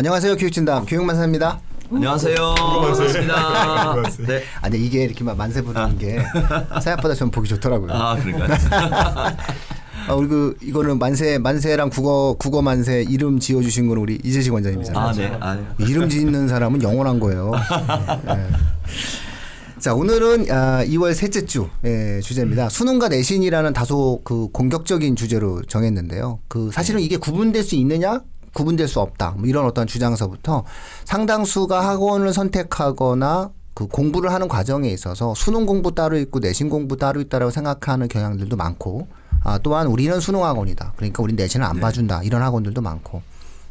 안녕하세요. 교육진담 교육만사입니다. 안녕하세요. 반갑습니다. 네. 아니 이게 이렇게 막 만세 부르는 게 생각보다 좀 보기 좋더라고요. 아 그런가요? 아, 우리 그 이거는 만세 만세랑 국어 국어 만세 이름 지어 주신 거는 우리 이재식 원장님이잖아요. 아 네. 아, 이름 짓는 사람은 영원한 거예요. 네. 자 오늘은 아, 2월 셋째 주 예, 주제입니다. 수능과 내신이라는 다소 그 공격적인 주제로 정했는데요. 그 사실은 이게 구분될 수 있느냐? 구분될 수 없다. 뭐 이런 어떤 주장서부터 상당수가 학원을 선택하거나 그 공부를 하는 과정에 있어서 수능 공부 따로 있고 내신 공부 따로 있다라고 생각하는 경향들도 많고 아, 또한 우리는 수능 학원이다. 그러니까 우리 내신을 안 네. 봐준다. 이런 학원들도 많고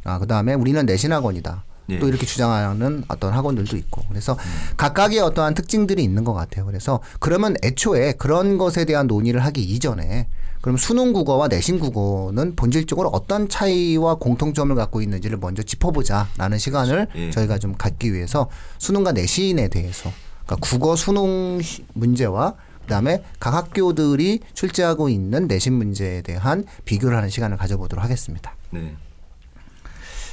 아, 그 다음에 우리는 내신 학원이다. 네. 또 이렇게 주장하는 어떤 학원들도 있고 그래서 각각의 어떠한 특징들이 있는 것 같아요. 그래서 그러면 애초에 그런 것에 대한 논의를 하기 이전에 그럼 수능 국어와 내신 국어는 본질적으로 어떤 차이와 공통점을 갖고 있는지를 먼저 짚어보자라는 시간을 예. 저희가 좀 갖기 위해서 수능과 내신에 대해서 그러니까 국어 수능 시- 문제와 그다음에 각 학교들이 출제하고 있는 내신 문제에 대한 비교를 하는 시간을 가져보도록 하겠습니다. 네.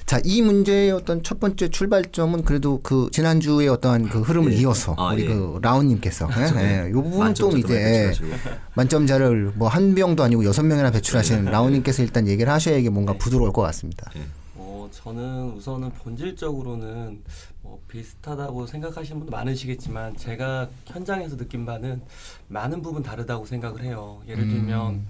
자, 이 문제의 어떤 첫 번째 출발점은 그래도 그 지난주의 어떠한 그 흐름을 예. 이어서 아, 우리 예. 그 라운님께서 예, 네. 예, 요 부분은 만점 좀 이제. 만점자를 뭐한 병도 아니고 여섯 명이나 배출하신 네. 라운님께서 일단 얘기를 하셔야 이게 뭔가 부드러울 것 같습니다. 네. 어, 저는 우선은 본질적으로는 뭐 비슷하다고 생각하시는 분도 많으시겠지만 제가 현장에서 느낀 바는 많은 부분 다르다고 생각을 해요. 예를 들면 음.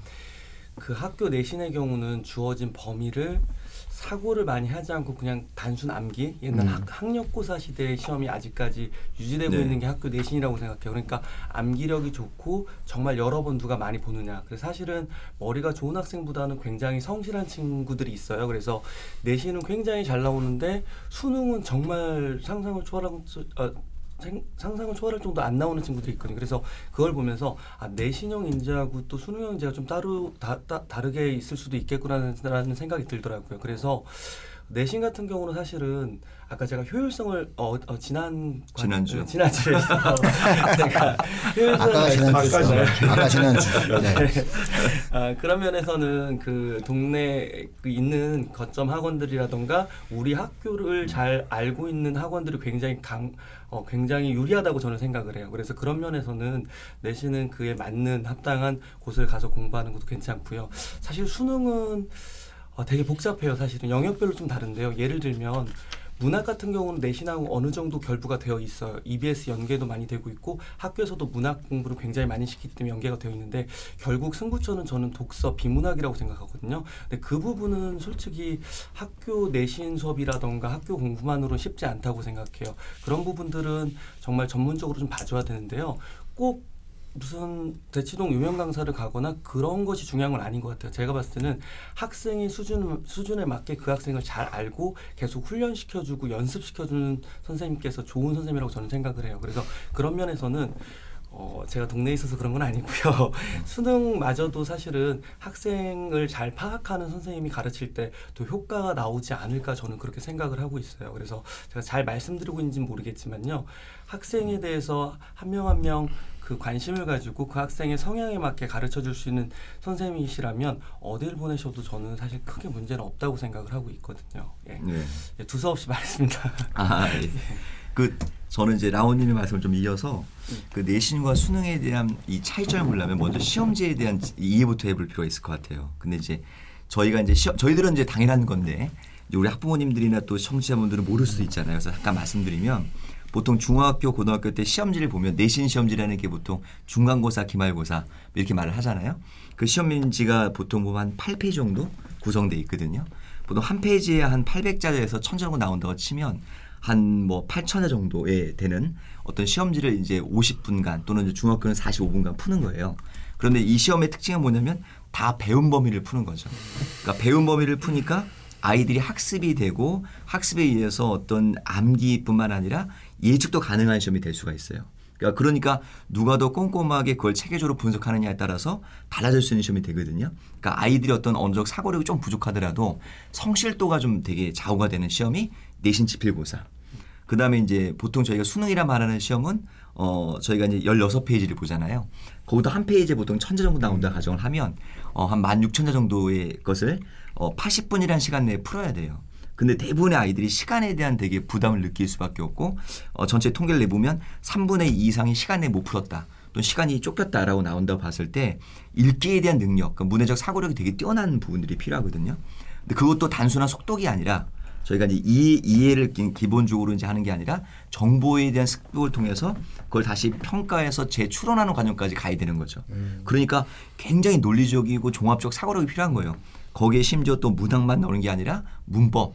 그 학교 내신의 경우는 주어진 범위를 사고를 많이 하지 않고 그냥 단순 암기 옛날 음. 학, 학력고사 시대의 시험이 아직까지 유지되고 네. 있는 게 학교 내신이라고 생각해요. 그러니까 암기력이 좋고 정말 여러 번 누가 많이 보느냐. 그래서 사실은 머리가 좋은 학생보다는 굉장히 성실한 친구들이 있어요. 그래서 내신은 굉장히 잘 나오는데 수능은 정말 상상을 초월한 어, 생- 상상을 초월할 정도 안 나오는 친구들이 있거든요. 그래서 그걸 보면서 아, 내신형 인재하고 또 수능형 인재가 좀 따로 다, 다, 다르게 있을 수도 있겠구나라는 생각이 들더라고요. 그래서 내신 같은 경우는 사실은 아까 제가 효율성을 어, 어, 지난 관- 지난주. 어, 지난주에서 제가 효율성을 아까 지난주. 아까 지난주 네. 아, 그런 면에서는 그 동네 그 있는 거점 학원들이라던가 우리 학교를 잘 알고 있는 학원들이 굉장히 강, 어, 굉장히 유리하다고 저는 생각을 해요. 그래서 그런 면에서는 내신은 그에 맞는 합당한 곳을 가서 공부하는 것도 괜찮고요. 사실 수능은 어, 되게 복잡해요. 사실은 영역별로 좀 다른데요. 예를 들면 문학 같은 경우는 내신하고 어느 정도 결부가 되어 있어요. EBS 연계도 많이 되고 있고 학교에서도 문학 공부를 굉장히 많이 시키기 때문에 연계가 되어 있는데 결국 승부처는 저는 독서 비문학이라고 생각하거든요. 근데 그 부분은 솔직히 학교 내신 수업이라던가 학교 공부만으로는 쉽지 않다고 생각해요. 그런 부분들은 정말 전문적으로 좀 봐줘야 되는데요. 꼭 무슨 대치동 유명 강사를 가거나 그런 것이 중요한 건 아닌 것 같아요. 제가 봤을 때는 학생의 수준 수준에 맞게 그 학생을 잘 알고 계속 훈련시켜주고 연습시켜주는 선생님께서 좋은 선생님이라고 저는 생각을 해요. 그래서 그런 면에서는 어, 제가 동네에 있어서 그런 건 아니고요. 수능마저도 사실은 학생을 잘 파악하는 선생님이 가르칠 때 또 효과가 나오지 않을까 저는 그렇게 생각을 하고 있어요. 그래서 제가 잘 말씀드리고 있는지는 모르겠지만요. 학생에 대해서 한 명 한명 그 관심을 가지고 그 학생의 성향에 맞게 가르쳐 줄 수 있는 선생님이시라면 어딜 보내셔도 저는 사실 크게 문제는 없다고 생각을 하고 있거든요. 예. 네. 예, 두서없이 말했습니다. 아, 예. 그 저는 이제 라온님의 말씀을 좀 이어서 그 내신과 수능에 대한 이 차이점을 보려면 먼저 시험지에 대한 이해부터 해볼 필요가 있을 것 같아요. 근데 이제 저희가 이제 시험, 저희들은 이제 당연한 건데 우리 학부모님들이나 또 청취자분들은 모를 수도 있잖아요. 그래서 잠깐 말씀드리면 보통 중학교, 고등학교 때 시험지를 보면 내신 시험지라는 게 보통 중간고사, 기말고사 이렇게 말을 하잖아요. 그 시험지가 보통 보면 한 8페이지 정도 구성돼 있거든요. 보통 한 페이지에 한 800자에서 1000자 정도 나온다고 치면 한뭐 8천자 정도에 되는 어떤 시험지를 이제 50분간 또는 중학교는 45분간 푸는 거예요. 그런데 이 시험의 특징은 뭐냐면 다 배운 범위를 푸는 거죠. 그러니까 배운 범위를 푸니까 아이들이 학습이 되고 학습에 의해서 어떤 암기뿐만 아니라 예측도 가능한 시험이 될 수가 있어요. 그러니까, 그러니까 누가 더 꼼꼼하게 그걸 체계적으로 분석하느냐에 따라서 달라질 수 있는 시험이 되거든요. 그러니까 아이들이 어떤 정도 사고력이 좀 부족하더라도 성실도가 좀 되게 좌우가 되는 시험이 내신 지필고사. 그 다음에 이제 보통 저희가 수능이라 말하는 시험은 어 저희가 이제 16페이지를 보잖아요. 거기도 한 페이지에 보통 1000자 정도 나온다 가정을 하면 어 한 16,000자 정도의 것을 어 80분이라는 시간 내에 풀어야 돼요. 근데 대부분의 아이들이 시간에 대한 되게 부담을 느낄 수밖에 없고 어, 전체 통계를 내보면 3분의 2 이상이 시간에 못 풀었다. 또 시간이 쫓겼다라고 나온다고 봤을 때 읽기에 대한 능력, 그러니까 문해적 사고력이 되게 뛰어난 부분들이 필요하거든요. 근데 그것도 단순한 속독이 아니라 저희가 이제 이 이해를 기- 기본적으로 이제 하는 게 아니라 정보에 대한 습득을 통해서 그걸 다시 평가해서 재추론하는 과정까지 가야 되는 거죠. 그러니까 굉장히 논리적이고 종합적 사고력이 필요한 거예요. 거기에 심지어 또 문학만 나오는 게 아니라 문법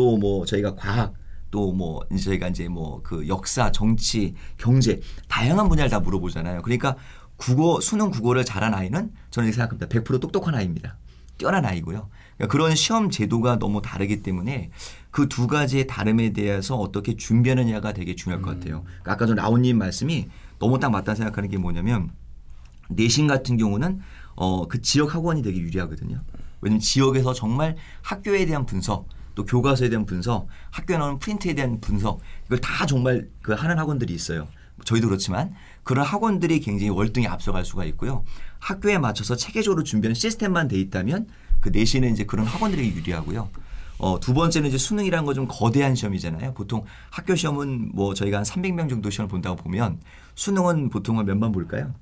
또 뭐 저희가 과학 또뭐 저희가 이제 뭐 그 역사, 정치, 경제 다양한 분야를 다 물어보잖아요. 그러니까 국어 수능 국어를 잘한 아이는 저는 이렇게 생각합니다. 100% 똑똑한 아이입니다. 뛰어난 아이고요. 그러니까 그런 시험 제도가 너무 다르기 때문에 그 두 가지의 다름에 대해서 어떻게 준비하느냐가 되게 중요할 것 같아요. 그러니까 아까 전 라온님 말씀이 너무 딱 맞다 생각하는 게 뭐냐면 내신 같은 경우는 어 그 지역 학원이 되게 유리하거든요. 왜냐면 지역에서 정말 학교에 대한 분석 또 교과서에 대한 분석, 학교에 나오는 프린트에 대한 분석 이걸 다 정말 그 하는 학원들이 있어요. 저희도 그렇지만 그런 학원들이 굉장히 월등히 앞서갈 수가 있고요. 학교에 맞춰서 체계적으로 준비한 시스템만 돼 있다면 그 내신은 이제 그런 학원들이 유리하고요. 어, 두 번째는 이제 수능이라는 건 좀 거대한 시험이잖아요. 보통 학교 시험은 뭐 저희가 한 300명 정도 시험을 본다고 보면 수능은 보통 한 몇만 볼까요?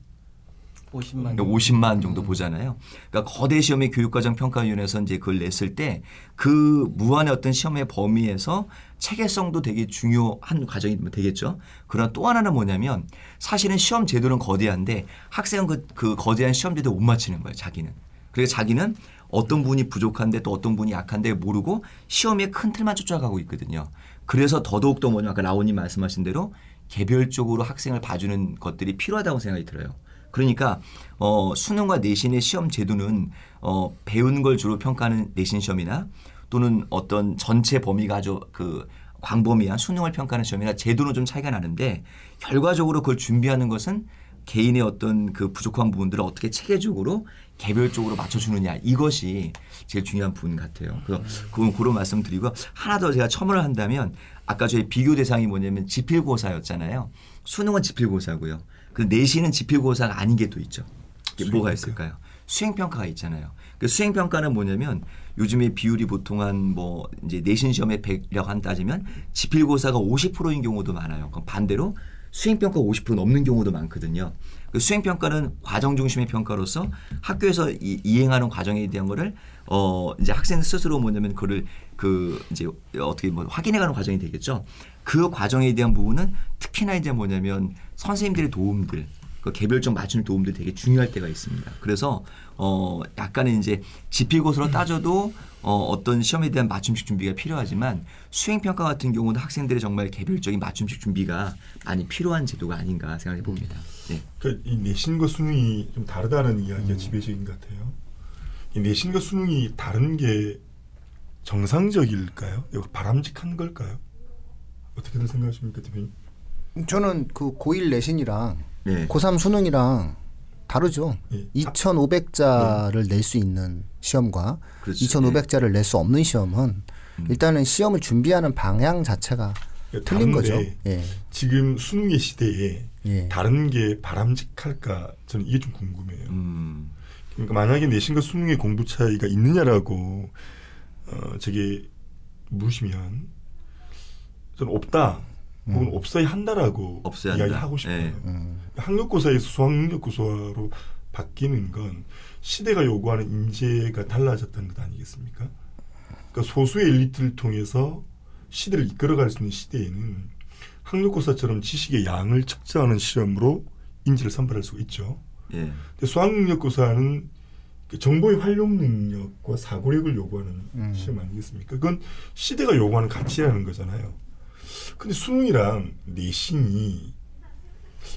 50만. 50만 정도 보잖아요. 그러니까 거대 시험의 교육과정 평가위원회에서 이제 그걸 냈을 때 그 무한의 어떤 시험의 범위에서 체계성도 되게 중요한 과정이 되겠죠. 그러나 또 하나는 뭐냐면 사실은 시험 제도는 거대한데 학생은 그, 그 거대한 시험 제도 못 맞히는 거예요. 자기는. 그래서 자기는 어떤 부분이 부족한데 또 어떤 부분이 약한데 모르고 시험의 큰 틀만 쫓아가고 있거든요. 그래서 더더욱 더 뭐냐 아까 라온님 말씀하신 대로 개별적으로 학생을 봐주는 것들이 필요하다고 생각이 들어요. 그러니까 어, 수능과 내신의 시험 제도는 어, 배운 걸 주로 평가하는 내신 시험이나 또는 어떤 전체 범위가 아주 그 광범위한 수능을 평가하는 시험이나 제도는 좀 차이가 나는데 결과적으로 그걸 준비하는 것은 개인의 어떤 그 부족한 부분들을 어떻게 체계적으로 개별적으로 맞춰주느냐 이것이 제일 중요한 부분 같아요. 그래서 그건 그런 말씀드리고 하나 더 제가 첨언을 한다면 아까 저희 비교 대상이 뭐냐면 지필고사였잖아요. 수능은 지필고사고요. 그 내신은 지필고사가 아닌 게 또 있죠. 이게 뭐가 있을까요? 수행평가가 있잖아요. 그 수행평가는 뭐냐면 요즘에 비율이 보통 한 뭐 이제 내신 시험에 100이라고 한 따지면 지필고사가 50%인 경우도 많아요. 그럼 반대로 수행평가 50% 넘는 경우도 많거든요. 그 수행평가는 과정 중심의 평가로서 학교에서 이, 이행하는 과정에 대한 거를 어 이제 학생 스스로 뭐냐면 그를 그 이제 어떻게 뭐 확인해가는 과정이 되겠죠. 그 과정에 대한 부분은 특히나 이제 뭐냐면 선생님들의 도움들 그 개별적 맞춤 도움들이 되게 중요할 때가 있습니다. 그래서 어 약간은 이제 지필고사로 따져도 어 어떤 시험에 대한 맞춤식 준비가 필요하지만 수행 평가 같은 경우는 학생들의 정말 개별적인 맞춤식 준비가 많이 필요한 제도가 아닌가 생각해 봅니다. 네. 그러니까 이 내신과 수능이 좀 다르다는 이야기가 지배적인 것 같아요. 이 내신과 수능이 다른 게 정상적일까요? 바람직한 걸까요? 어떻게들 생각하십니까, 대표님? 저는 그 고1 내신이랑 네. 고3 수능이랑 다르죠. 예. 2,500자를 낼수 있는 시험과 그렇죠. 2,500자를 낼 수 없는 시험은 일단은 시험을 준비하는 방향 자체가 그러니까 틀린 거죠. 예. 지금 수능의 시대에 예. 다른 게 바람직할까? 저는 이게 좀 궁금해요. 음. 그러니까 만약에 내신과 수능의 공부 차이가 있느냐라고 어, 저게 물으시면 저는 없다. 혹은 없어야 한다라고 없어야 한다. 이야기하고 싶어요. 예. 학력고사에서 수학능력고사로 바뀌는 건 시대가 요구하는 인재가 달라졌다는 것 아니겠습니까? 그러니까 소수의 엘리트를 통해서 시대를 이끌어갈 수 있는 시대에는 학력고사처럼 지식의 양을 측정하는 시험으로 인지를 선발할 수가 있죠. 예. 근데 수학능력고사는 그 정보의 활용 능력과 사고력을 요구하는 시험 아니겠습니까? 그건 시대가 요구하는 가치라는 거잖아요. 근데 수능이랑 내신이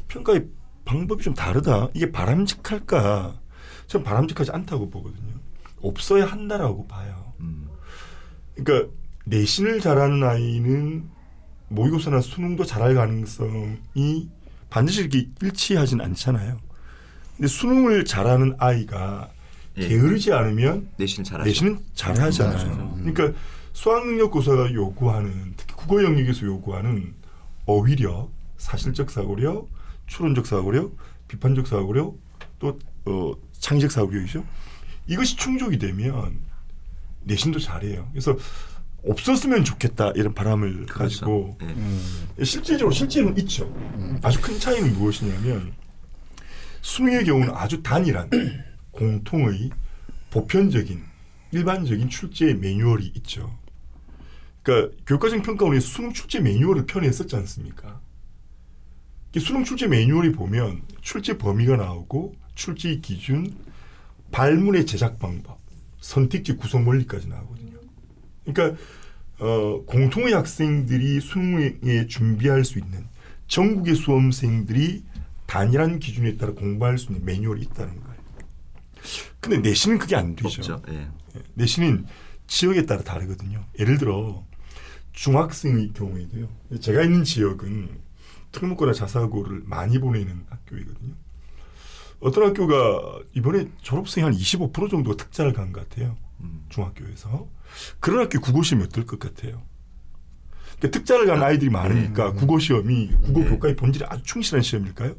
평가의 방법이 좀 다르다. 이게 바람직할까? 전 바람직하지 않다고 보거든요. 없어야 한다라고 봐요. 음. 그러니까 내신을 잘하는 아이는 모의고사나 수능도 잘할 가능성이 반드시 이렇게 일치하진 않잖아요. 근데 수능을 잘하는 아이가 예. 게으르지 않으면 내신 잘하죠. 내신은 잘하잖아요. 잘하죠. 그러니까 수학능력 고사가 요구하는 특히 국어 영역에서 요구하는 어휘력, 사실적 사고력, 추론적 사고력, 비판적 사고력, 또 어, 창의적 사고력이죠. 이것이 충족이 되면 내신도 잘해요. 그래서 없었으면 좋겠다 이런 바람을 그렇죠. 가지고 예. 음. 실제적으로 실제로는 있죠. 아주 큰 차이는 무엇이냐면 수능의 경우는 아주 단일한 공통의 보편적인 일반적인 출제 매뉴얼이 있죠. 그러니까 교육과정 평가원에서 수능 출제 매뉴얼을 편애했었지 않습니까? 이 수능 출제 매뉴얼이 보면 출제 범위가 나오고 출제 기준, 발문의 제작 방법, 선택지 구성 원리까지 나오거든요. 그러니까 어, 공통의 학생들이 수능에 준비할 수 있는 전국의 수험생들이 단일한 기준에 따라 공부할 수 있는 매뉴얼이 있다는 거예요. 근데 내신은 그게 안 되죠. 없죠. 예. 내신은 지역에 따라 다르거든요. 예를 들어 중학생의 경우에도요. 제가 있는 지역은 특목고나 자사고를 많이 보내는 학교이거든요. 어떤 학교가 이번에 졸업생이 한 25% 정도가 특자를 간 것 같아요. 음. 중학교에서. 그런 학교 국어시험이 어떨 것 같아요. 그러니까 특자를 간 아이들이 많으니까 국어시험이 국어 네. 교과의 본질에 아주 충실한 시험일까요?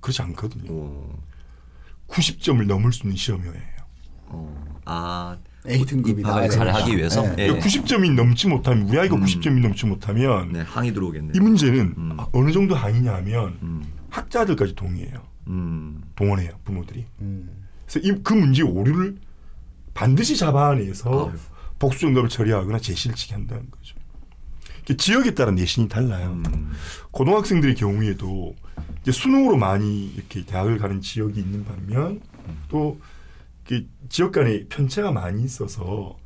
그렇지 않거든요. 오. 90점을 넘을 수 있는 시험이에요. 어. 아. A 등급이 나와야 입학을 잘. 하기 위해서. 네. 예. 그러니까 90점이 넘지 못하면 우리 아이가 음. 90점이 넘지 못하면 네, 항의 들어오겠네요. 이 문제는 음. 아, 어느 정도 항의냐 하면 음. 학자들까지 동의해요. 음. 동원해요 부모들이. 음. 그래서 이, 그 문제 오류를 반드시 잡아내서 아유. 복수 정답을 처리하거나 재실치게 한다는 거죠. 지역에 따라 내신이 달라요. 음. 고등학생들의 경우에도 이제 수능으로 많이 이렇게 대학을 가는 지역이 있는 반면 또 지역 간에 편차가 많이 있어서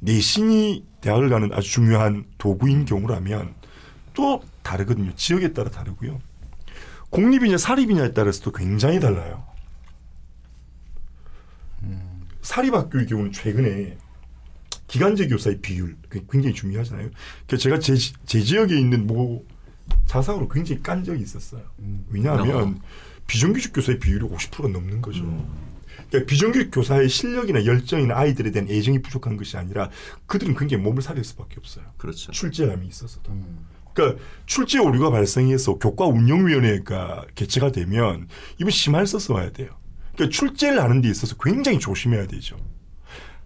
내신이 대학을 가는 아주 중요한 도구인 경우라면 또 다르거든요. 지역에 따라 다르고요. 공립이냐 사립이냐에 따라서도 굉장히 달라요. 사립학교의 경우는 최근에 기간제 교사의 비율 그게 굉장히 중요하잖아요. 그래서 제가 제, 제 지역에 있는 뭐 자사고로 굉장히 깐 적이 있었어요. 왜냐하면 비정규직 교사의 비율이 50%가 넘는 거죠. 그러니까 비정규직 교사의 실력이나 열정이나 아이들에 대한 애정이 부족한 것이 아니라 그들은 굉장히 몸을 사릴 수밖에 없어요. 그렇죠. 출제감이 있어서도. 그러니까 출제 오류가 발생해서 교과 운영위원회가 개최가 되면 이번 심할 써서 와야 돼요. 그러니까 출제를 하는 데 있어서 굉장히 조심해야 되죠.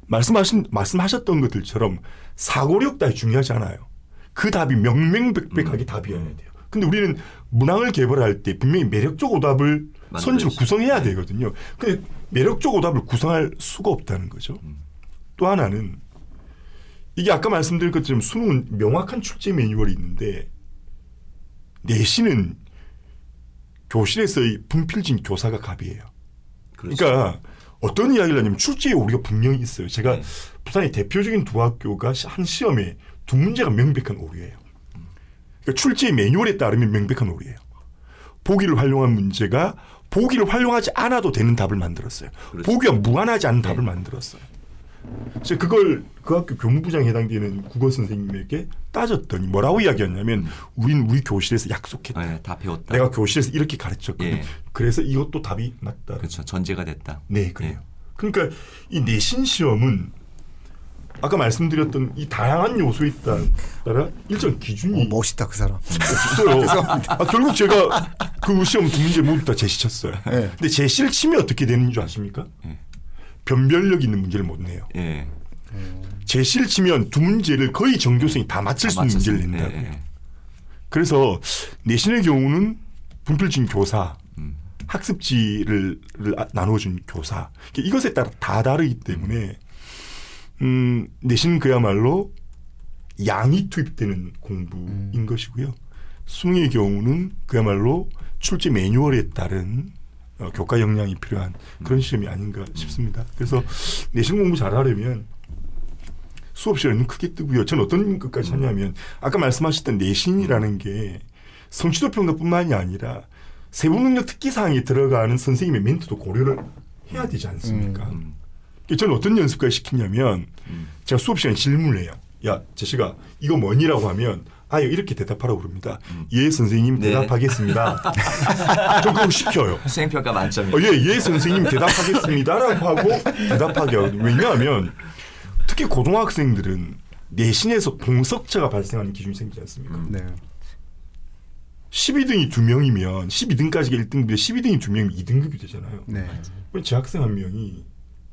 말씀하신 말씀하셨던 것들처럼 사고력 따위 중요하지 않아요. 그 답이 명명백백하게 답이어야 돼요. 근데 우리는 문항을 개발할 때 분명히 매력적 오답을 선지로 만들어야지. 구성해야 되거든요. 근데 매력적 오답을 구성할 수가 없다는 거죠. 또 하나는 이게 아까 말씀드린 것처럼 수능은 명확한 출제 매뉴얼이 있는데 내신은 교실에서의 분필진 교사가 갑이에요. 그렇죠. 그러니까 어떤 이야기를 하냐면 출제에 오류가 분명히 있어요. 제가 네. 부산의 대표적인 두 학교가 시- 한 시험에 두 문제가 명백한 오류예요. 그러니까 출제 매뉴얼에 따르면 명백한 오류예요. 보기를 활용한 문제가 보기를 활용하지 않아도 되는 답을 만들었어요. 그렇죠. 보기와 무관하지 않은 답을 네. 만들었어요. 그래서 그걸 그 학교 교무부장에 해당되는 국어 선생님에게 따졌더니 뭐라고 이야기했냐면 우리는 우리 교실에서 약속했다. 네, 다 배웠다. 내가 교실에서 이렇게 가르쳤거든. 예. 그래서 이것도 답이 맞다. 그렇죠. 전제가 됐다. 네, 그래요. 예. 그러니까 이 내신 시험은 아까 말씀드렸던 이 다양한 요소에 따- 따라 일정 기준이 어, 멋있다 그 사람. 없어요. 아, 결국 제가 그 시험 두 문제 모두 다 제시 쳤어요. 네. 근데 제시를 치면 어떻게 되는 줄 아십니까? 예. 변별력 있는 문제를 못 내요. 예. 제시를 치면 두 문제를 거의 전교생이 다 맞힐 수 있는 문제를. 낸다고요. 예, 예. 그래서 내신의 경우는 분필진 교사, 음. 학습지를 를 아- 나눠준 교사 이것에 따라 다 다르기 때문에 음, 내신은 그야말로 양이 투입되는 공부인 것이고요. 수능의 경우는 그야말로 출제 매뉴얼에 따른 어, 교과 역량이 필요한 그런 시험이 아닌가 싶습니다. 그래서 내신 공부 잘하려면 수업 시간은 크게 뜨고요. 저는 어떤 것까지 하냐면 아까 말씀하셨던 내신이라는 게 성취도 평가뿐만이 아니라 세부 능력 특기 사항에 들어가는 선생님의 멘트도 고려를 해야 되지 않습니까? 음. 저는 어떤 연습까지 시키냐면 제가 수업 시간에 질문을 해요. 야, 제시가 이거 뭐니라고 하면 아유 이렇게 대답하라고 그럽니다. 예 선생님 네. 대답하겠습니다. 저 그거 시켜요. 수행평가 만점이에요. 어, 예, 예 선생님 대답하겠습니다라고 하고 대답하게 하거든요. 왜냐하면 특히 고등학생들은 내신에서 동석자가 발생하는 기준이 생기지 않습니까? 음. 네. 12등이 두 명이면 12등까지가 1등급인데 12등이 두 명이면 2등급이 되잖아요. 네. 그럼 제 학생 한 명이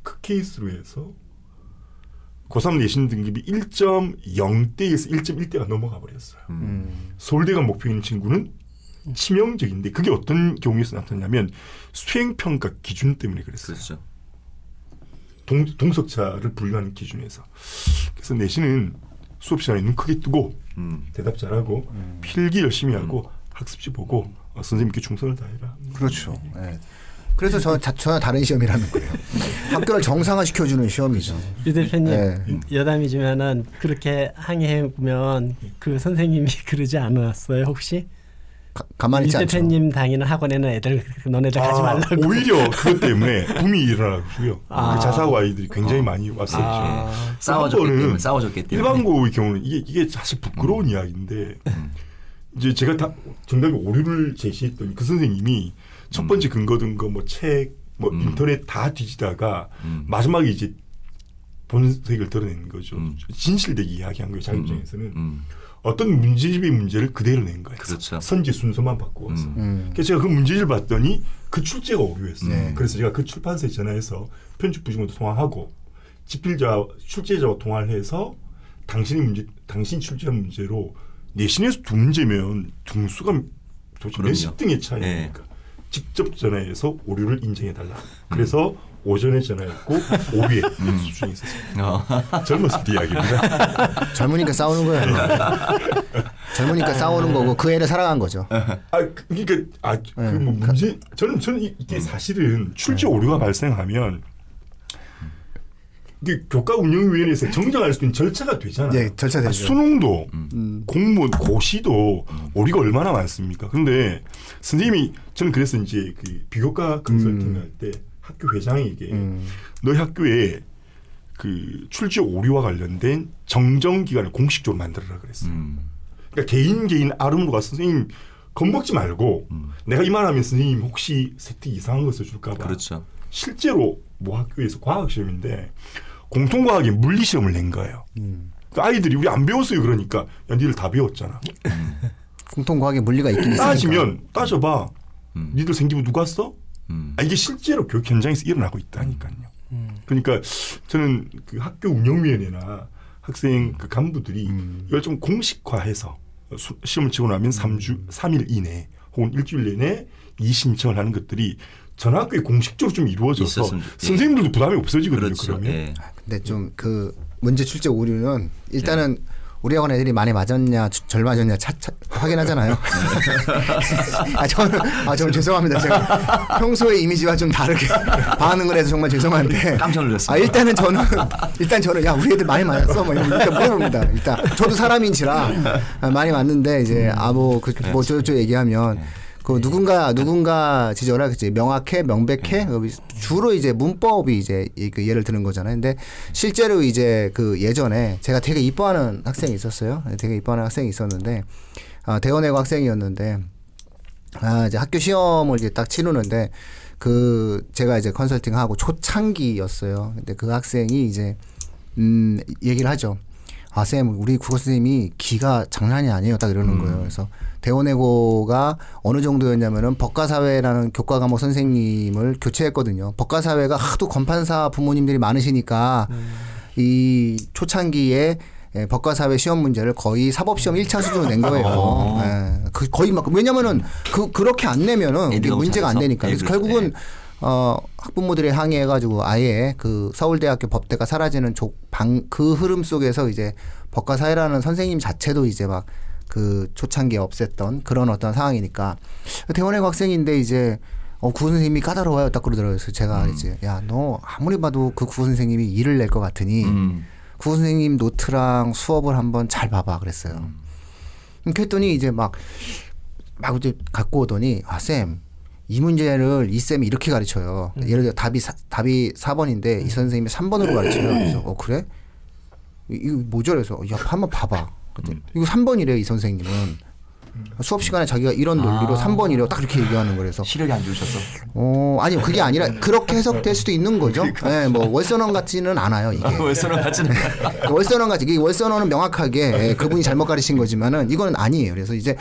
그 케이스로 해서 고3 내신 등급이 1.0대에서 1.1대가 넘어가 버렸어요. 음. 서울대가 목표인 친구는 치명적인데 그게 어떤 경우에서 나타나냐면 수행평가 기준 때문에 그랬어요. 그렇죠. 동, 동석차를 분류하는 기준에서. 그래서 내신은 수업 시간에 눈 크게 뜨고 음. 대답 잘하고 필기 열심히 하고 학습지 보고 어, 선생님께 충성을 다해라. 그렇죠. 예. 그래서 저 자- 전혀 다른 시험이라는 거예요. 학교를 정상화시켜주는 시험이죠. 유 대표님 네. 여담이지만은 그렇게 항의해 보면 그 선생님이 그러지 않았어요 혹시? 가, 가만히 유 있지 않죠. 대표님 다니는 학원에는 애들 너네들 가지 아, 말라고. 오히려 그것 때문에 붐이 일어나고요. 아. 그 자사고 아이들이 굉장히 많이 왔었죠. 아. 번은 때문에 싸워줬기 때문에. 일반고의 경우는 이게 이게 사실 부끄러운 이야기인데 음. 이제 제가 다 정답에 오류를 제시했더니 그 선생님이 첫 번째 근거 든거 뭐 책 뭐 음. 인터넷 다 뒤지다가 음. 마지막에 이제 본색을 드러낸 거죠. 음. 진실되게 이야기한 거예요. 자기 입장에서는 음. 어떤 문제집의 문제를 그대로 낸 거예요. 그렇죠. 선지 순서만 바꾸어서. 음. 음. 그래서 제가 그 문제집을 봤더니 그 출제가 오류였어요. 네. 그래서 제가 그 출판사에 전화해서 편집 부심으로 통화하고 집필자 출제자와 통화를 해서 당신의 문제, 당신 출제한 문제로 내신에서 두 문제면 등수가 도대체. 몇십 등의 차이니까 직접 전화해서 오류를 인정해 달라. 그래서 오전에 전화했고 오후에 수준이 있었습니다. 어. 젊었을 때 이야기입니다. 젊으니까 싸우는 거예요. 젊으니까 싸우는 거고 그 애를 사랑한 거죠. 아 그- 그러니까 아그뭐 네. 문제 저는 저는 이- 이게 사실은 출제 오류가 발생하면 이게 교과 운영위원회에서 정정할 수 있는 절차가 되잖아요. 네, 절차 되죠. 아, 수능도 음. 공무원 고시도 오류가 얼마나 많습니까? 근데 선생님이 저는 그래서 이제 그 비교과 컨설팅 할때 학교 회장에게 음. 너희 학교에 그 출제 오류와 관련된 정정 기관을 공식적으로 만들어라 그랬어요. 음. 그러니까 개인 개인 아름으로 가서 선생님 겁먹지 말고 음. 내가 이 말하면 선생님 혹시 세트 이상한 거 써줄까봐 그렇죠. 실제로 모 학교에서 과학 시험인데 공통과학에 물리 시험을 낸 거예요. 음. 그 아이들이 우리 안 배웠어요 그러니까 야 니들 다 배웠잖아. 공통과학에 물리가 있긴 있으니까. 따지면 따져봐. 음. 니들 생기부 누가 써? 음. 아, 이게 실제로 교육 현장에서 일어나고 있다니까요. 그러니까 저는 그 학교 운영위원회나 학생 그 간부들이 음. 이걸 좀 공식화해서 수- 시험을 치고 나면 삼주삼일 이내 혹은 일주일 내내 이 신청을 하는 것들이 전 학교에 공식적으로 좀 이루어져서 있었으면 좋- 예. 선생님들도 부담이 없어지거든요. 그렇죠. 그러면 예. 근데 좀 그 문제 출제 오류는 일단은 우리 학원 애들이 많이 맞았냐 주- 절 맞았냐 차, 차, 확인하잖아요. 아 저는 아 저는 죄송합니다. 제가 평소의 이미지와 좀 다르게 반응을 해서 정말 죄송한데. 깜짝 놀랐습니다. 아 일단은 저는 일단 저는 야 우리 애들 많이 맞았어 뭐 일단 물어봅니다. 일단 저도 사람인지라 아, 많이 맞는데 이제 아 뭐 그뭐저저 얘기하면. 그 누군가 누군가 지적을 하겠지 명확해 명백해 그 주로 이제 문법이 이제 이- 그 예를 드는 거잖아요. 근데 실제로 이제 그 예전에 제가 되게 이뻐하는 학생이 있었어요. 되게 이뻐하는 학생이 있었는데 아, 대원외고 학생이었는데 아 이제 학교 시험을 이제 딱 치르는데 그 제가 이제 컨설팅하고 초창기였어요. 근데 그 학생이 이제 음 얘기를 하죠. 아, 쌤, 우리 국어 선생님이 기가 장난이 아니에요. 딱 이러는 거예요. 그래서 대원외고가 어느 정도였냐면은 법과사회라는 교과 과목 선생님을 교체했거든요. 법과사회가 하도 건판사 부모님들이 많으시니까 이 초창기에 예, 법과 사회 시험 문제를 거의 사법 시험 1차 수준으로 낸 거예요. 어. 예, 그 거의 막 왜냐면은 그 그렇게 안 내면은 문제가 안 잘해서. 되니까. 예, 그래서. 결국은 예. 어, 학부모들이 항의해가지고 아예 그 서울대학교 법대가 사라지는 방, 그 흐름 속에서 이제 법과사회라는 선생님 자체도 이제 막 그 초창기에 없앴던 그런 어떤 상황이니까 대원외고 학생인데 이제 어, 구호 선생님이 까다로워요. 딱 그러더라고요. 그래서 제가 음. 이제 야, 너 아무리 봐도 그 구호 선생님이 일을 낼 것 같으니 음. 구호 선생님 노트랑 수업을 한번 잘 봐봐 그랬어요. 음. 그렇게 했더니 이제 막, 막 이제 갖고 오더니, 아, 쌤, 이 문제를 이 쌤이 이렇게 가르쳐요. 예를 들어 답이, 사, 답이 4번인데 이 선생님이 3번으로 가르쳐요. 그래서, 어, 그래? 이- 이거 뭐죠? 그래서, 야, 한번 봐봐. 그랬더니 이거 3번이래요, 이 선생님은. 수업 시간에 자기가 이런 논리로 아. 3번이래요. 딱 이렇게 얘기하는 거라서. 시력이 안 좋으셔서. 어, 아니, 그게 아니라 그렇게 해석될 수도 있는 거죠. 예, 뭐, 월선언 같지는 않아요, 이게. 웨스턴 같지는 월선언 같이 월선언은 명확하게 예, 그분이 잘못 가르친 거지만은 이거는 아니에요. 그래서 이제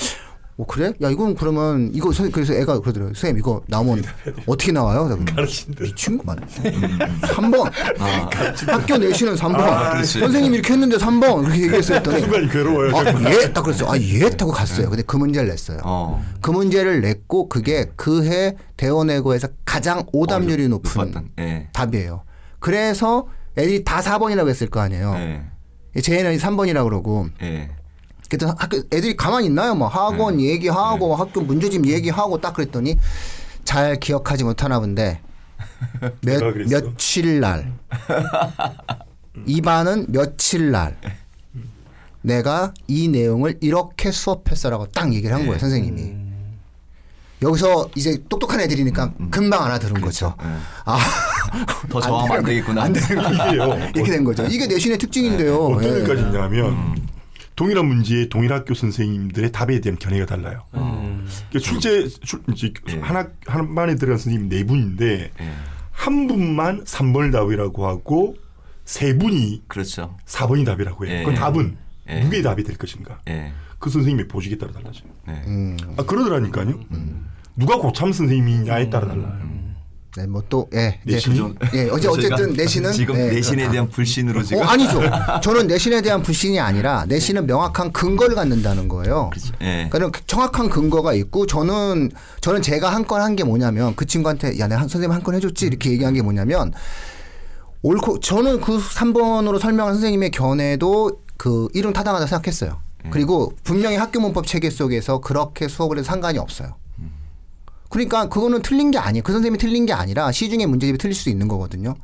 어 그래? 야 이건 그러면 이거 선 그래서 애가 그러더라고요. 선생님 이거 나오면 어떻게 나와요? 내가 가르친대. 미친 거만. 3번. 아, 학교 내시는 3번. 아, 그렇지. 선생님 이렇게 했는데 3번. 그렇게 얘기했어요. 했더니 순간이 괴로워요. 아. 예? 딱 그랬어요. 아, 예? 타고 갔어요. 근데 그 문제를 냈어요. 어. 그 문제를 냈고 그게 그 해 대원외고에서 가장 오답률이 높은 높았던. 예. 답이에요. 그래서 애들이 다 4번이라고 했을 거 아니에요. 예. 제 애는 3번이라고 그러고 예. 그때 학교 애들이 가만히 있나요? 뭐 학원 네. 얘기하고 학교 문제집 얘기하고 딱 그랬더니 잘 기억하지 못하나 본데 몇? 며칠 날 이 반은 며칠 날 내가 이 내용을 이렇게 수업했어라고 딱 얘기를 한 네. 거예요 선생님이 여기서 이제 똑똑한 애들이니까 금방 알아들은 거죠. 예. 아 더 저항하면 안 되겠구나. 안 되는. 이렇게 된 거죠. 이게 내신의 특징인데요. 어떤 예. 음. 동일한 문제에 동일 학교 선생님들의 답에 대한 견해가 달라요. 음. 그러니까 출제 출, 이제 예. 한, 학, 한 반에 들어간 선생님 네 분인데 예. 한 분만 3번을 답이라고 하고 세 분이 그렇죠. 4번이 답이라고 해요. 예. 그 답은 예. 누구의 답이 될 것인가? 예. 그 선생님의 보직에 따라 달라져요. 예. 음. 아 그러더라니까요. 누가 고참 선생님이냐에 따라 달라요. 네, 뭐 또 예. 이제 내신이? 예, 어제 어쨌든 내신은 지금 예. 내신에 대한 불신으로 지금 어, 아니죠. 저는 내신에 대한 불신이 아니라 내신은 명확한 근거를 갖는다는 거예요. 그렇죠. 예. 그러니까 정확한 근거가 있고 저는 저는 제가 한 건 한 게 뭐냐면 그 친구한테 야 내가 한- 선생님 한 건 해줬지 이렇게 얘기한 게 뭐냐면 옳고 저는 그 3번으로 설명한 선생님의 견해도 그 이름 타당하다 생각했어요. 그리고 분명히 학교 문법 체계 속에서 그렇게 수업을 해도 상관이 없어요. 그러니까 그거는 틀린 게 아니에요. 그 선생님이 틀린 게 아니라 시중에 문제집이 틀릴 수도 있는 거거든요.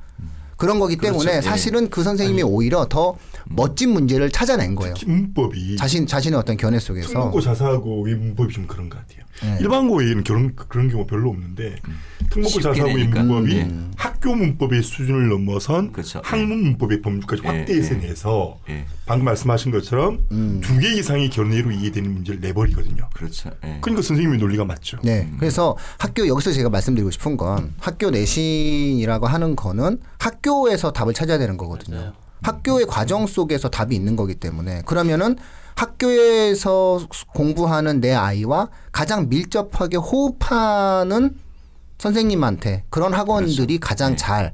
그런 거기 때문에 그렇죠. 예. 사실은 그 선생님이 오히려 더 멋진 문제를 찾아낸 거예요. 문법이 자신 자신의 어떤 견해 속에서 특목고 자사고의 문법이 좀 그런 것 같아요. 네. 일반 고에는 그런 그런 경우 별로 없는데 특목고 쉽게 자사고의 되니까. 문법이 음. 학교 문법의 수준을 넘어선 그렇죠. 학문 문법의 범주까지 예, 확대해서 예. 내서 예. 방금 말씀하신 것처럼 음. 두개 이상의 견해로 이해되는 문제를 내버리거든요. 그렇죠. 예. 그러니까 선생님의 논리가 맞죠. 네. 그래서 학교 여기서 제가 말씀드리고 싶은 건 학교 내신이라고 하는 거는 학교 에서 답을 찾아야 되는 거거든요. 맞아요. 학교의 과정 속에서 답이 있는 거기 때문에 그러면은 학교에서 공부하는 내 아이와 가장 밀접하게 호흡하는 선생님한테 그런 학원들이 가장 잘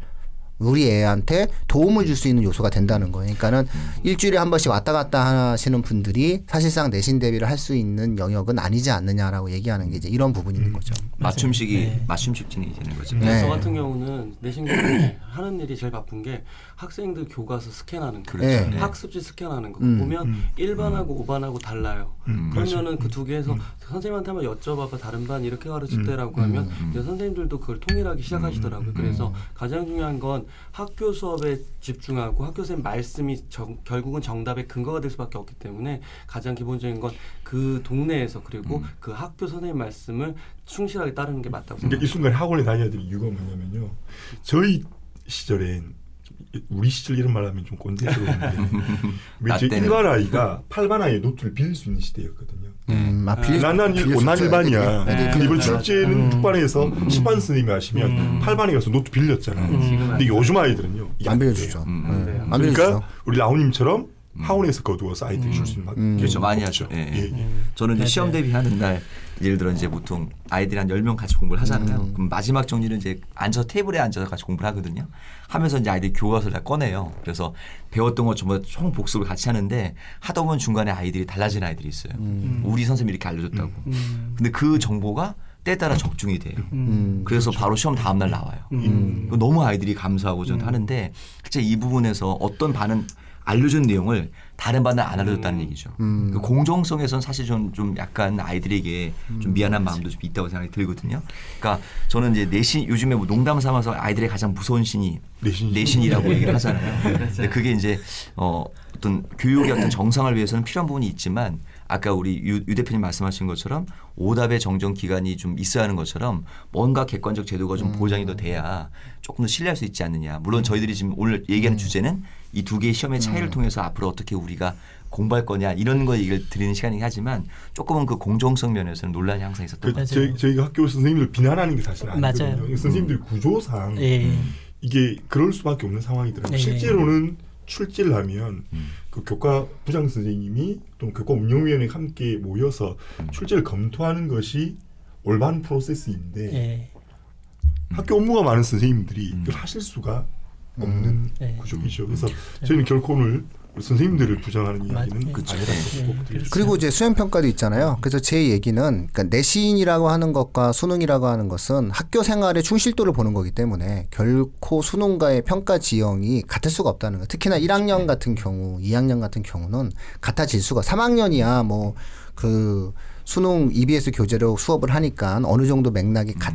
우리 애한테 도움을 줄 수 있는 요소가 된다는 거예요. 그러니까는 일주일에 한 번씩 왔다 갔다 하시는 분들이 사실상 내신 대비를 할 수 있는 영역은 아니지 않느냐라고 얘기하는 게 이제 이런 부분인 거죠. 맞춤식이 맞춤식 진행이 되는 거죠. 네. 저 같은 경우는 내신 공부 하는 일이 제일 바쁜 게 학생들 교과서 스캔하는 거. 그렇죠. 네. 네. 학습지 스캔하는 거 음. 보면 일 1반하고 5반하고 달라요. 음, 그러면은 그 두 개에서 선생님한테 한번 여쭤봐봐 다른 반 이렇게 가르칠 때라고 하면 이제 선생님들도 그걸 통일하기 시작하시더라고요. 그래서 가장 중요한 건 학교 수업에 집중하고 학교 선생님 말씀이 정- 결국은 정답의 근거가 될 수밖에 없기 때문에 가장 기본적인 건 그 동네에서 그리고 그 학교 선생님 말씀을 충실하게 따르는 게 맞다고 그러니까 이 생각합니다. 순간에 학원에 다녀야 될 이유가 뭐냐면요. 저희 시절엔 우리 시절 이런 말하면 좀 꼰대스러운데. 일반 아이가 8반 아이의 노트를 빌릴 수 있는 시대였거든요. 음, 아, 빌릴 수- 난난 빌릴 수난 있어요, 일반이야. 애들이 근데 이번 수 있어요. 출제는 특반에서 10반 선생님이 하시면 음. 8반에 가서 노트 빌렸잖아요. 근데 요즘 아이들은요. 안. 빌려주죠. 음, 네. 안 돼요. 안 빌려주죠. 그러니까 우리 라온님처럼 학원에서 거두어서 아이들이 줄 수 있는 음. 그렇죠. 많이 없죠. 하죠. 예. 예, 예. 저는 이제 시험 대비하는 날 예를 들어 이제 보통 아이들이 한 10명 같이 공부를 하잖아요. 그럼 마지막 정리는 이제 앉아 테이블에 앉아서 같이 공부를 하거든요. 하면서 이제 아이들이 교과서를 다 꺼내요. 그래서 배웠던 것 전부 다총 복습을 같이 하는데 하다 보면 중간에 아이들이 달라진 아이들이 있어요. 우리 선생님이 이렇게 알려줬다고. 근데 그 정보가 때에 따라 적중이 돼요. 음. 그래서 바로 시험 다음 날 나와요. 음. 너무 아이들이 감사하고 저는 하는데 실제 이 부분에서 어떤 반은 알려준 내용을 다른 반은 안 알려줬다는 얘기죠. 음. 그 공정성에선 사실 좀, 좀 약간 아이들에게 좀 미안한 마음도 좀 있다고 생각이 들거든요. 그러니까 저는 이제 내신 요즘에 뭐 농담 삼아서 아이들의 가장 무서운 신이 내신이죠. 내신이라고 얘기를 하잖아요. 근데 그게 이제 어 어떤 교육의 어떤 정상을 위해서는 필요한 부분이 있지만 아까 우리 유, 유 대표님 말씀하신 것처럼 오답의 정정 기간이 좀 있어야 하는 것처럼 뭔가 객관적 제도가 좀 보장이 더 돼야 조금 더 신뢰할 수 있지 않느냐. 물론 저희들이 지금 오늘 얘기하는 주제는 이 두 개의 시험의 차이를 통해서 앞으로 어떻게 우리가 공부할 거냐 이런 거 얘기를 드리는 시간이긴 하지만 조금은 그 공정성 면에서는 논란이 항상 있었던 그것 같아요. 저희, 저희가 학교 선생님들 비난하는 게 사실 아니거든요. 맞아요. 선생님들 구조상 예. 이게 그럴 수밖에 없는 상황이더라고요. 네. 실제로는 출제를 하면 음. 그 교과 부장 선생님이 또는 교과 운영위원회 함께 모여서 음. 출제를 검토하는 것이 올바른 프로세스인데 예. 학교 업무가 많은 선생님들이 음. 이걸 하실 수가 없는 네. 구조이죠. 그래서 저희는 결코 오늘 우리 선생님들을 부정하는 이야기는. 아니라고 네. 꼭 네. 드리겠습니다. 그리고 이제 수행 평가도 있잖아요. 그래서 제 얘기는 그러니까 내신이라고 하는 것과 수능이라고 하는 것은 학교 생활의 충실도를 보는 거기 때문에 결코 수능과의 평가 지형이 같을 수가 없다는 거. 특히나 1학년 같은 경우, 2학년 같은 경우는 같아질 수가. 3학년이야 뭐그 수능 EBS 교재로 수업을 하니까 어느 정도 맥락이 같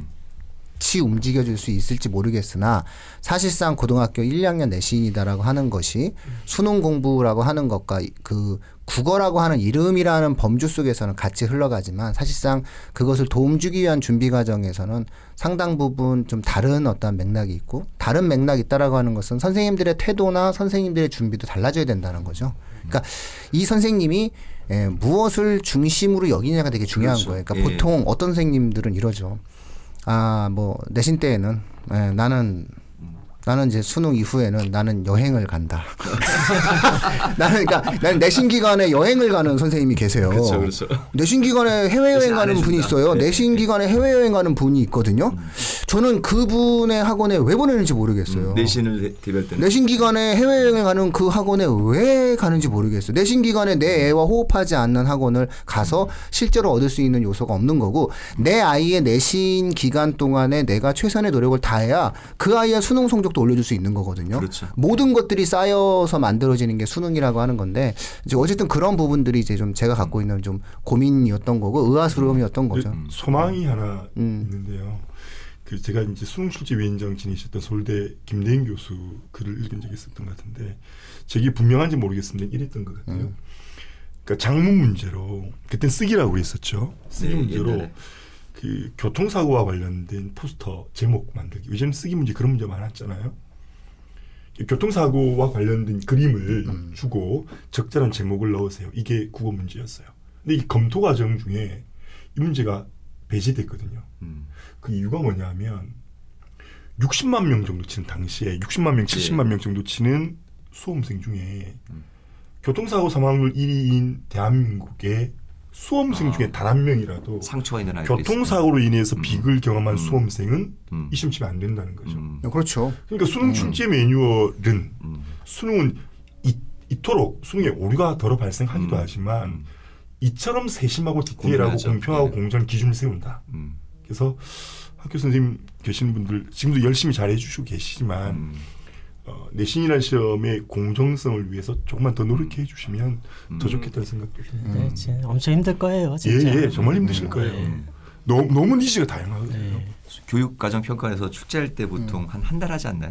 이 움직여줄 수 있을지 모르겠으나 사실상 고등학교 1, 2학년 내신이다라고 하는 것이 수능 공부라고 하는 것과 그 국어라고 하는 이름이라는 범주 속에서는 같이 흘러가지만 사실상 그것을 도움 주기 위한 준비 과정에서는 상당 부분 좀 다른 어떤 맥락이 있고 다른 맥락이 있다라고 하는 것은 선생님들의 태도나 선생님들의 준비도 달라져야 된다는 거죠. 그러니까 이 선생님이 예, 무엇을 중심으로 여기냐가 되게 중요한 그렇죠. 거예요. 그러니까 예. 보통 어떤 선생님들은 이러죠. 아, 뭐 내신 때에는 예, 나는 나는 이제 수능 이후에는 나는 여행을 간다. 나는 그러니까 나는 내신 기간에 여행을 가는 선생님이 계세요. 그렇죠, 그렇죠. 내신 기간에 해외 여행 가는 분이. 있어요. 네. 내신 기간에 해외 여행 가는 분이 있거든요. 저는 그분의 학원에 왜 보내는지 모르겠어요. 음, 내신을 대- 대별 때는 내신 기간에 해외 여행 가는 그 학원에 왜 가는지 모르겠어요. 내신 기간에 내 애와 호흡하지 않는 학원을 가서 실제로 얻을 수 있는 요소가 없는 거고 내 아이의 내신 기간 동안에 내가 최선의 노력을 다해야 그 아이의 수능 성적 도 올려줄 수 있는 거거든요. 그렇죠. 모든 것들이 쌓여서 만들어지는 게 수능이라고 하는 건데 이제 어쨌든 그런 부분들이 이제 좀 제가 갖고 있는 좀 고민이었던 거고 의아스러움이었던 거죠. 그 소망이 하나 음. 있는데요. 그 제가 이제 수능 출제 위원장 지내셨던 서울대 김대인 교수 글을 읽은 적이 있었던 것 같은데 제게 분명한지 모르겠습니다. 이랬던 것 같아요. 음. 그러니까 장문 문제로 그때 쓰기라고 했었죠. 쓰기 네, 문제로 옛날에. 그 교통사고와 관련된 포스터 제목 만들기. 요즘 쓰기 문제 그런 문제 많았잖아요. 교통사고와 관련된 그림을 음. 주고 적절한 제목을 넣으세요. 이게 국어 문제였어요. 근데 이 검토 과정 중에 이 문제가 배제됐거든요. 음. 그 이유가 뭐냐면 60만 명 정도 치는 당시에 60만 명, 70만 명 정도 치는 수험생 중에 교통사고 사망률 1위인 대한민국의 수험생 중에 단 한 명이라도 상처가 있는 교통사고로 인해서 비극을 경험한 음. 수험생은 음. 이심 치면 안 된다는 거죠. 음. 그렇죠. 그러니까 수능 출제 매뉴얼은 음. 수능은 이, 이토록 수능에 오류가 덜어 발생하기도 음. 하지만 음. 이처럼 세심하고 디테일하고. 공평하고 네. 공정한 기준을 세운다. 음. 그래서 학교 선생님 계시는 분들 지금도 열심히 잘해 주시고 계시지만 음. 어, 내신이라는 시험의 공정성을 위해서 조금만 더 노력해 주시면 더 음. 좋겠다는 생각도 듭니다. 네, 진짜 엄청 힘들 거예요, 예, 진짜. 예, 정말 힘드실 거예요. 네. 너무, 너무 니즈가 다양하거든요. 네. 교육과정 평가에서 축제할 때 보통 한 한 달 하지 않나요?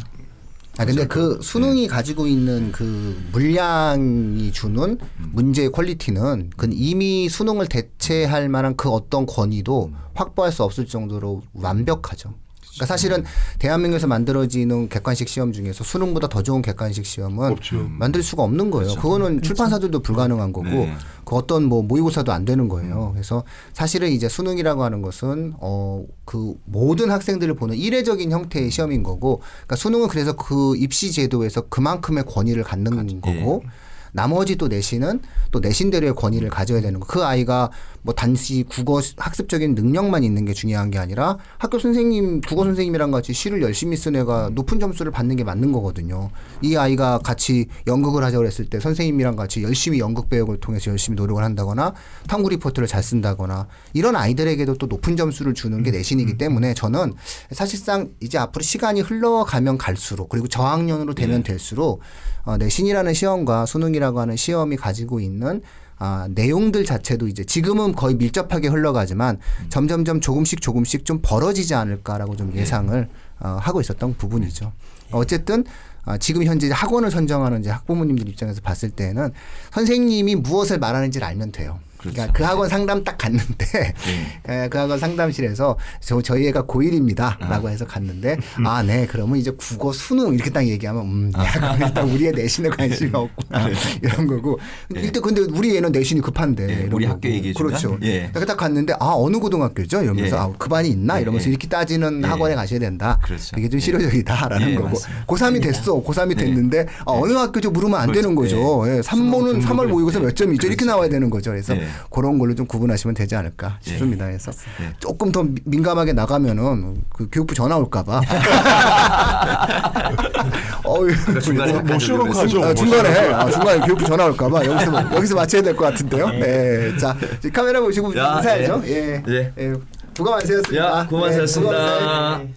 아 근데 그 수능이 가지고 있는 그 물량이 주는 문제의 퀄리티는 그 이미 수능을 대체할 만한 그 어떤 권위도 확보할 수 없을 정도로 완벽하죠. 그러니까 사실은 대한민국에서 만들어지는 객관식 시험 중에서 수능보다 더 좋은 객관식 시험은 없죠. 만들 수가 없는 거예요. 그거는 출판사들도 불가능한 거고 네. 그 어떤 뭐 모의고사도 안 되는 거예요. 그래서 사실은 이제 수능이라고 하는 것은 어 그 모든 학생들을 보는 이례적인 형태의 시험인 거고, 그러니까 수능은 그래서 그 입시 제도에서 그만큼의 권위를 갖는 거고. 나머지 또 내신은 또 내신대로의 권위를 가져야 되는 거. 그 아이가 뭐 단지 국어 학습적인 능력만 있는 게 중요한 게 아니라 학교 선생님, 국어 선생님이랑 같이 시를 열심히 쓴 애가 높은 점수를 받는 게 맞는 거거든요. 이 아이가 같이 연극을 하자고 했을 때 선생님이랑 같이 열심히 연극 배역을 통해서 열심히 노력을 한다거나 탐구 리포트를 잘 쓴다거나 이런 아이들에게도 또 높은 점수를 주는 게 내신이기 때문에 저는 사실상 이제 앞으로 시간이 흘러가면 갈수록 그리고 저학년으로 되면 될수록 어, 내신이라는 시험과 수능이라 고 하는 시험이 가지고 있는 아, 내용들 자체도 이제 지금은 거의 밀접하게 흘러가지만 점점점 조금씩 조금씩 좀 벌어지지 않을까라고 좀 예상을 어, 하고 있었던 부분이죠. 어쨌든 아, 지금 현재 학원을 선정하는 이제 학부모님들 입장에서 봤을 때는 선생님이 무엇을 말하는지를 알면 돼요. 그렇죠. 그러니까 그 학원 상담 딱 갔는데 에, 그 학원 상담실에서 저 저희 애가 고1입니다라고 해서 갔는데 아 네 그러면 이제 국어 수능 이렇게 딱 얘기하면 음 야, 그럼 일단 우리 애 내신에 관심이 없구나 이런 거고 일단 근데 우리 애는 내신이 급한데 우리. 학교 주면? 그렇죠. 예. 내가 딱 갔는데 아 어느 고등학교죠 이러면서 예. 아, 그 반이 있나 예, 이러면서 예. 이렇게 따지는 예. 학원에 가셔야 된다. 그렇죠. 이게 좀 실효적이다라는 예, 거고 맞습니다. 고3이 됐어 고3이 됐는데 아, 어느 학교죠 물으면 안 되는 그렇죠. 거죠. 예. 3모는 3월 등급을- 모의고사 몇 점이죠 이렇게 그렇죠. 나와야 되는 거죠. 그래서 예. 그런 걸로 좀 구분하시면 되지 않을까 싶습니다. 그래서 예. 조금 더 미- 민감하게 나가면은 그 교육부 전화 올까봐. 어우, 중간에 뭐, 뭐 쉬어놓고 하죠. 아, 뭐 중간에. 아, 중간에 교육부 전화 올까봐 여기서 여기서 맞춰야 될 것 같은데요. 네, 자 카메라 보시고 야, 인사하죠. 예. 예, 예. 예. 부가 완세였습니다. 야, 고맙습니다. 네.